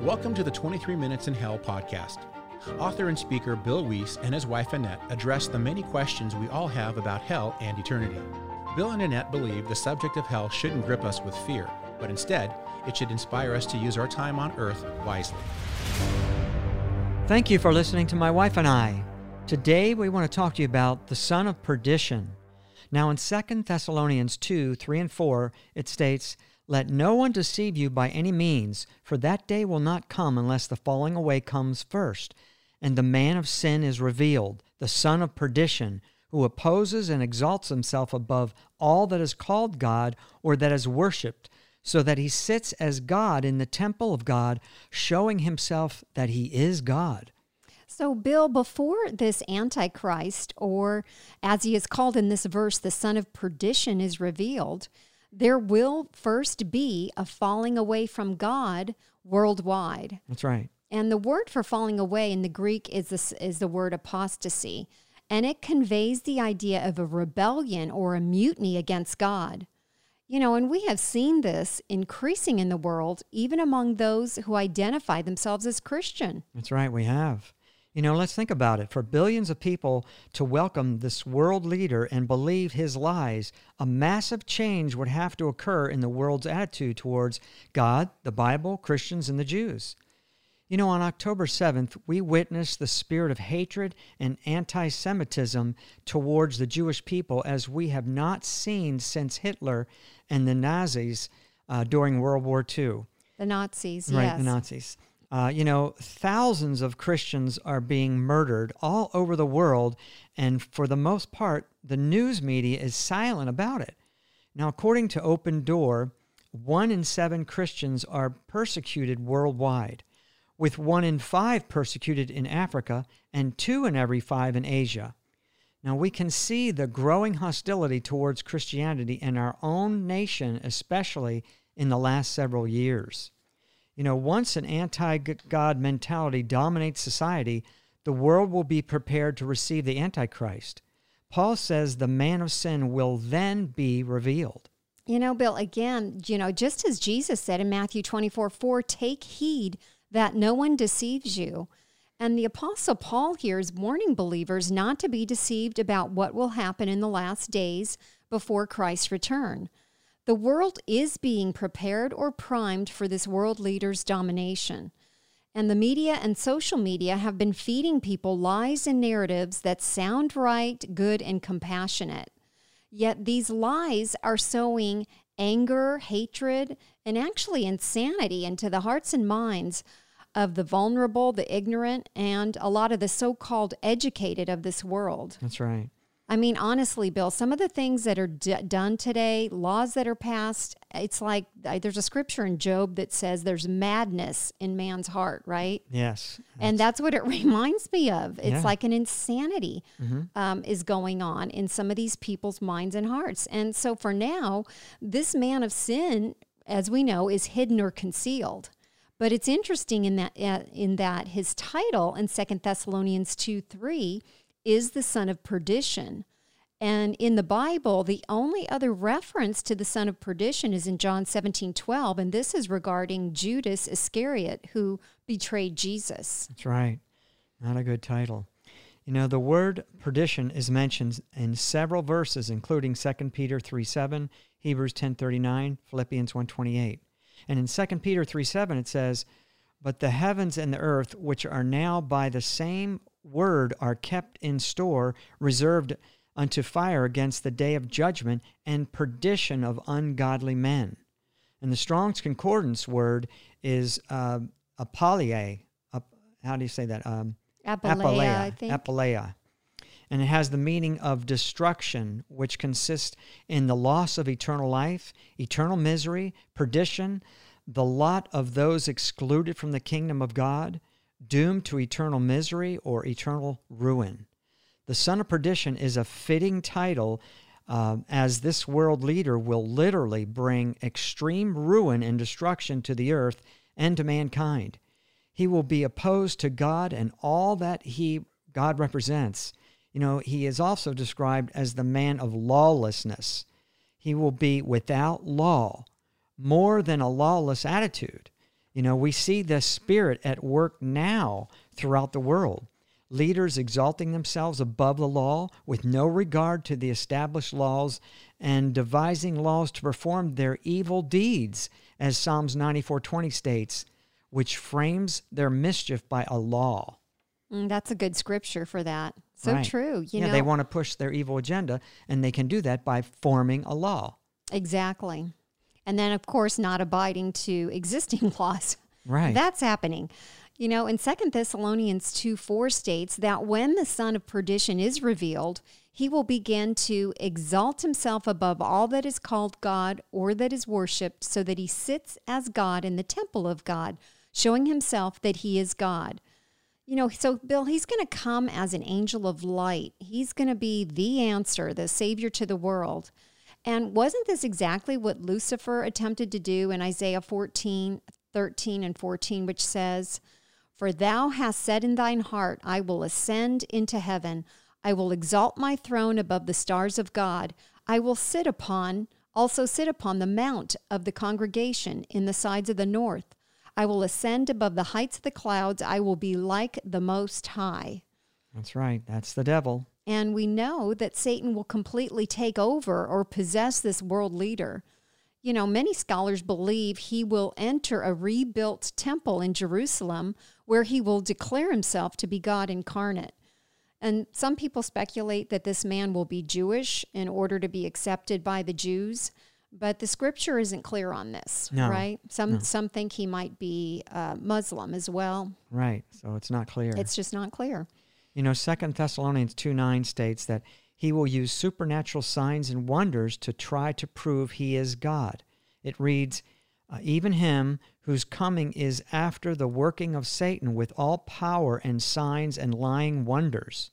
Welcome to the 23 Minutes in Hell podcast. Author and speaker Bill Wiese and his wife Annette address the many questions we all have about hell and eternity. Bill and Annette believe the subject of hell shouldn't grip us with fear, but instead, it should inspire us to use our time on earth wisely. Thank you for listening to my wife and I. Today we want to talk to you about the son of perdition. Now in 2 Thessalonians 2 3 and 4, it states, Let no one deceive you by any means, for that day will not come unless the falling away comes first, and the man of sin is revealed, the son of perdition who opposes and exalts himself above all that is called God or that is worshipped, so that he sits as God in the temple of God, showing himself that he is God. So, Bill, before this Antichrist, or as he is called in this verse, the son of perdition, is revealed, there will first be a falling away from God worldwide. That's right. And the word for falling away in the Greek is, this, is the word apostasy and it conveys the idea of a rebellion or a mutiny against God. You know, and we have seen this increasing in the world, even among those who identify themselves as Christian. That's right, we have. You know, let's think about it. For billions of people to welcome this world leader and believe his lies, a massive change would have to occur in the world's attitude towards God, the Bible, Christians, and the Jews. You know, on October 7th, we witnessed the spirit of hatred and anti Semitism towards the Jewish people as we have not seen since Hitler and the Nazis uh, during World War II. The Nazis, right, yes. the Nazis. Uh, you know, thousands of Christians are being murdered all over the world, and for the most part, the news media is silent about it. Now, according to Open Door, one in seven Christians are persecuted worldwide with one in five persecuted in Africa and two in every five in Asia. Now we can see the growing hostility towards Christianity in our own nation, especially in the last several years. You know, once an anti God mentality dominates society, the world will be prepared to receive the Antichrist. Paul says the man of sin will then be revealed. You know, Bill, again, you know, just as Jesus said in Matthew 24 4, take heed that no one deceives you. And the Apostle Paul here is warning believers not to be deceived about what will happen in the last days before Christ's return. The world is being prepared or primed for this world leader's domination. And the media and social media have been feeding people lies and narratives that sound right, good, and compassionate. Yet these lies are sowing anger, hatred, and actually insanity into the hearts and minds of the vulnerable, the ignorant, and a lot of the so called educated of this world. That's right. I mean, honestly, Bill, some of the things that are d- done today, laws that are passed, it's like there's a scripture in Job that says there's madness in man's heart, right? Yes. And that's what it reminds me of. It's yeah. like an insanity mm-hmm. um, is going on in some of these people's minds and hearts. And so for now, this man of sin, as we know, is hidden or concealed. But it's interesting in that uh, in that his title in Second Thessalonians 2 3 is the son of perdition. And in the Bible, the only other reference to the son of perdition is in John 17 12. And this is regarding Judas Iscariot, who betrayed Jesus. That's right. Not a good title. You know, the word perdition is mentioned in several verses, including 2 Peter 3 7, Hebrews 10 39, Philippians 1 28. And in 2 Peter 3 7, it says, But the heavens and the earth, which are now by the same word are kept in store, reserved unto fire against the day of judgment and perdition of ungodly men. And the Strong's Concordance word is uh, apoleia. how do you say that? Um, think. Apolea. And it has the meaning of destruction, which consists in the loss of eternal life, eternal misery, perdition, the lot of those excluded from the kingdom of God, doomed to eternal misery or eternal ruin. The son of perdition is a fitting title uh, as this world leader will literally bring extreme ruin and destruction to the earth and to mankind. He will be opposed to God and all that he God represents. You know, he is also described as the man of lawlessness. He will be without law, more than a lawless attitude. You know, we see the Spirit at work now throughout the world. Leaders exalting themselves above the law with no regard to the established laws and devising laws to perform their evil deeds, as Psalms 94:20 states, which frames their mischief by a law. Mm, that's a good scripture for that. So Right. true. You yeah, know, they want to push their evil agenda, and they can do that by forming a law. exactly. And then, of course, not abiding to existing laws. Right. That's happening. You know, in Second Thessalonians 2 4 states that when the son of perdition is revealed, he will begin to exalt himself above all that is called God or that is worshiped, so that he sits as God in the temple of God, showing himself that he is God. You know, so Bill, he's going to come as an angel of light. He's going to be the answer, the savior to the world. And wasn't this exactly what Lucifer attempted to do in Isaiah 14, 13, and 14, which says, For thou hast said in thine heart, I will ascend into heaven. I will exalt my throne above the stars of God. I will sit upon, also sit upon the mount of the congregation in the sides of the north. I will ascend above the heights of the clouds. I will be like the Most High. That's right. That's the devil. And we know that Satan will completely take over or possess this world leader. You know, many scholars believe he will enter a rebuilt temple in Jerusalem where he will declare himself to be God incarnate. And some people speculate that this man will be Jewish in order to be accepted by the Jews, but the scripture isn't clear on this, No, right? Some some think he might be uh, Muslim as well. Right. So it's not clear. It's just not clear. You know, Second Thessalonians 2 9 states that he will use supernatural signs and wonders to try to prove he is God. It reads, uh, Even him whose coming is after the working of Satan with all power and signs and lying wonders.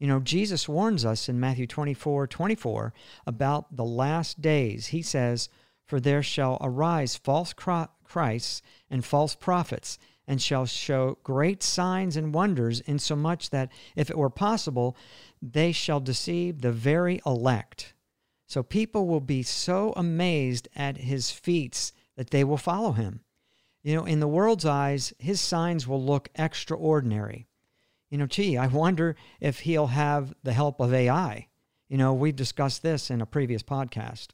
You know, Jesus warns us in Matthew 24 24 about the last days. He says, For there shall arise false Chri- Christs and false prophets, and shall show great signs and wonders, insomuch that, if it were possible, they shall deceive the very elect. So people will be so amazed at his feats that they will follow him. You know, in the world's eyes, his signs will look extraordinary. You know, gee, I wonder if he'll have the help of AI. You know, we've discussed this in a previous podcast.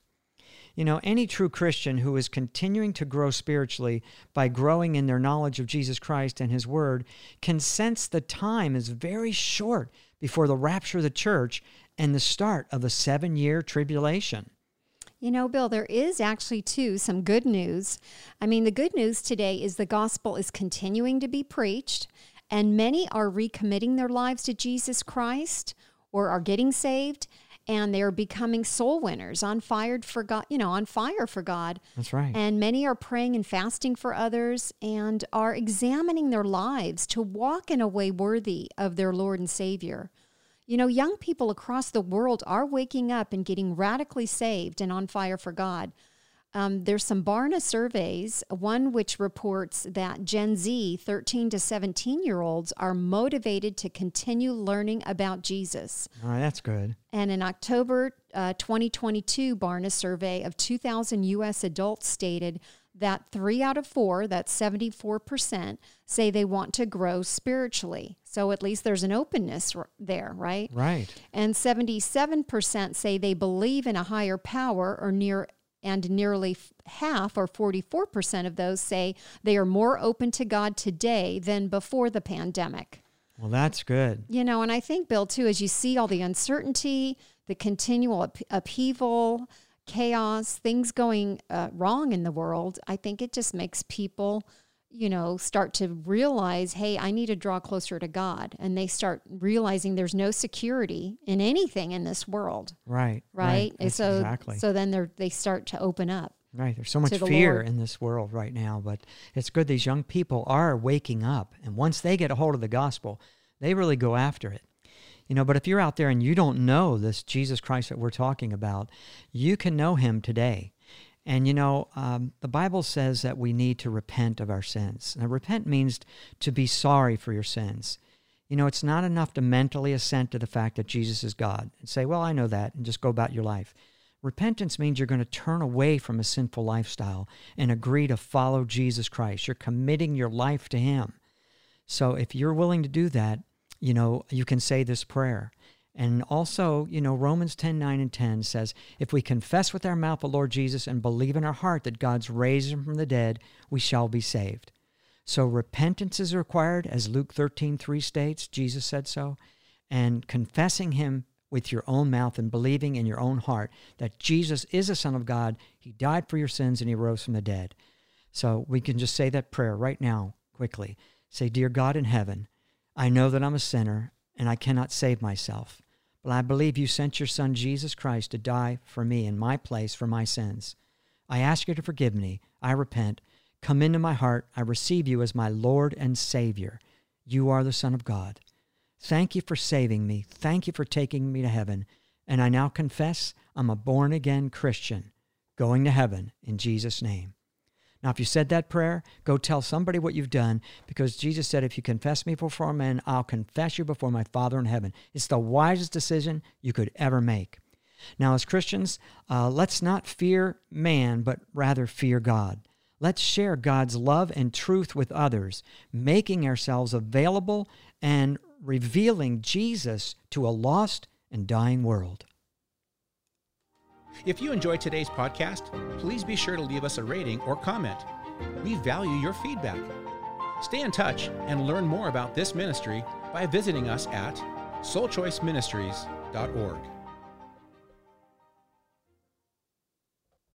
You know, any true Christian who is continuing to grow spiritually by growing in their knowledge of Jesus Christ and His Word can sense the time is very short before the rapture of the church and the start of the seven year tribulation. You know, Bill, there is actually, too, some good news. I mean, the good news today is the gospel is continuing to be preached, and many are recommitting their lives to Jesus Christ or are getting saved, and they are becoming soul winners on fire for God, you know, on fire for God. That's right. And many are praying and fasting for others and are examining their lives to walk in a way worthy of their Lord and Savior. You know, young people across the world are waking up and getting radically saved and on fire for God. Um, there's some Barna surveys, one which reports that Gen Z, 13 to 17 year olds, are motivated to continue learning about Jesus. All right, that's good. And in October uh, 2022, Barna survey of 2,000 U.S. adults stated that three out of four, that's 74%, say they want to grow spiritually. So at least there's an openness r- there, right? Right. And 77% say they believe in a higher power or near and nearly half or 44% of those say they are more open to God today than before the pandemic. Well, that's good. You know, and I think, Bill, too, as you see all the uncertainty, the continual up- upheaval, chaos, things going uh, wrong in the world, I think it just makes people, you know, start to realize, hey, I need to draw closer to God. And they start realizing there's no security in anything in this world, Right. right? That's so, exactly. so then they're, they start to open up. Right. There's so much the fear Lord. in this world right now, but it's good these young people are waking up. And once they get a hold of the gospel, they really go after it. You know, but if you're out there and you don't know this Jesus Christ that we're talking about, you can know him today. And you know, um, the Bible says that we need to repent of our sins. Now, repent means to be sorry for your sins. You know, it's not enough to mentally assent to the fact that Jesus is God and say, well, I know that, and just go about your life. Repentance means you're going to turn away from a sinful lifestyle and agree to follow Jesus Christ. You're committing your life to Him. So if you're willing to do that, you know, you can say this prayer. And also, you know, Romans 10 9 and 10 says, If we confess with our mouth the Lord Jesus and believe in our heart that God's raised him from the dead, we shall be saved. So repentance is required, as Luke 13 3 states, Jesus said so, and confessing him with your own mouth and believing in your own heart that Jesus is a Son of God, He died for your sins, and He rose from the dead. So we can just say that prayer right now, quickly. Say, Dear God in heaven, I know that I'm a sinner and I cannot save myself, but I believe you sent your Son, Jesus Christ, to die for me in my place for my sins. I ask you to forgive me. I repent. Come into my heart. I receive you as my Lord and Savior. You are the Son of God. Thank you for saving me. Thank you for taking me to heaven. And I now confess I'm a born again Christian going to heaven in Jesus' name. Now, if you said that prayer, go tell somebody what you've done because Jesus said, If you confess me before men, I'll confess you before my Father in heaven. It's the wisest decision you could ever make. Now, as Christians, uh, let's not fear man, but rather fear God. Let's share God's love and truth with others, making ourselves available and revealing Jesus to a lost and dying world. If you enjoyed today's podcast, please be sure to leave us a rating or comment. We value your feedback. Stay in touch and learn more about this ministry by visiting us at soulchoiceministries.org.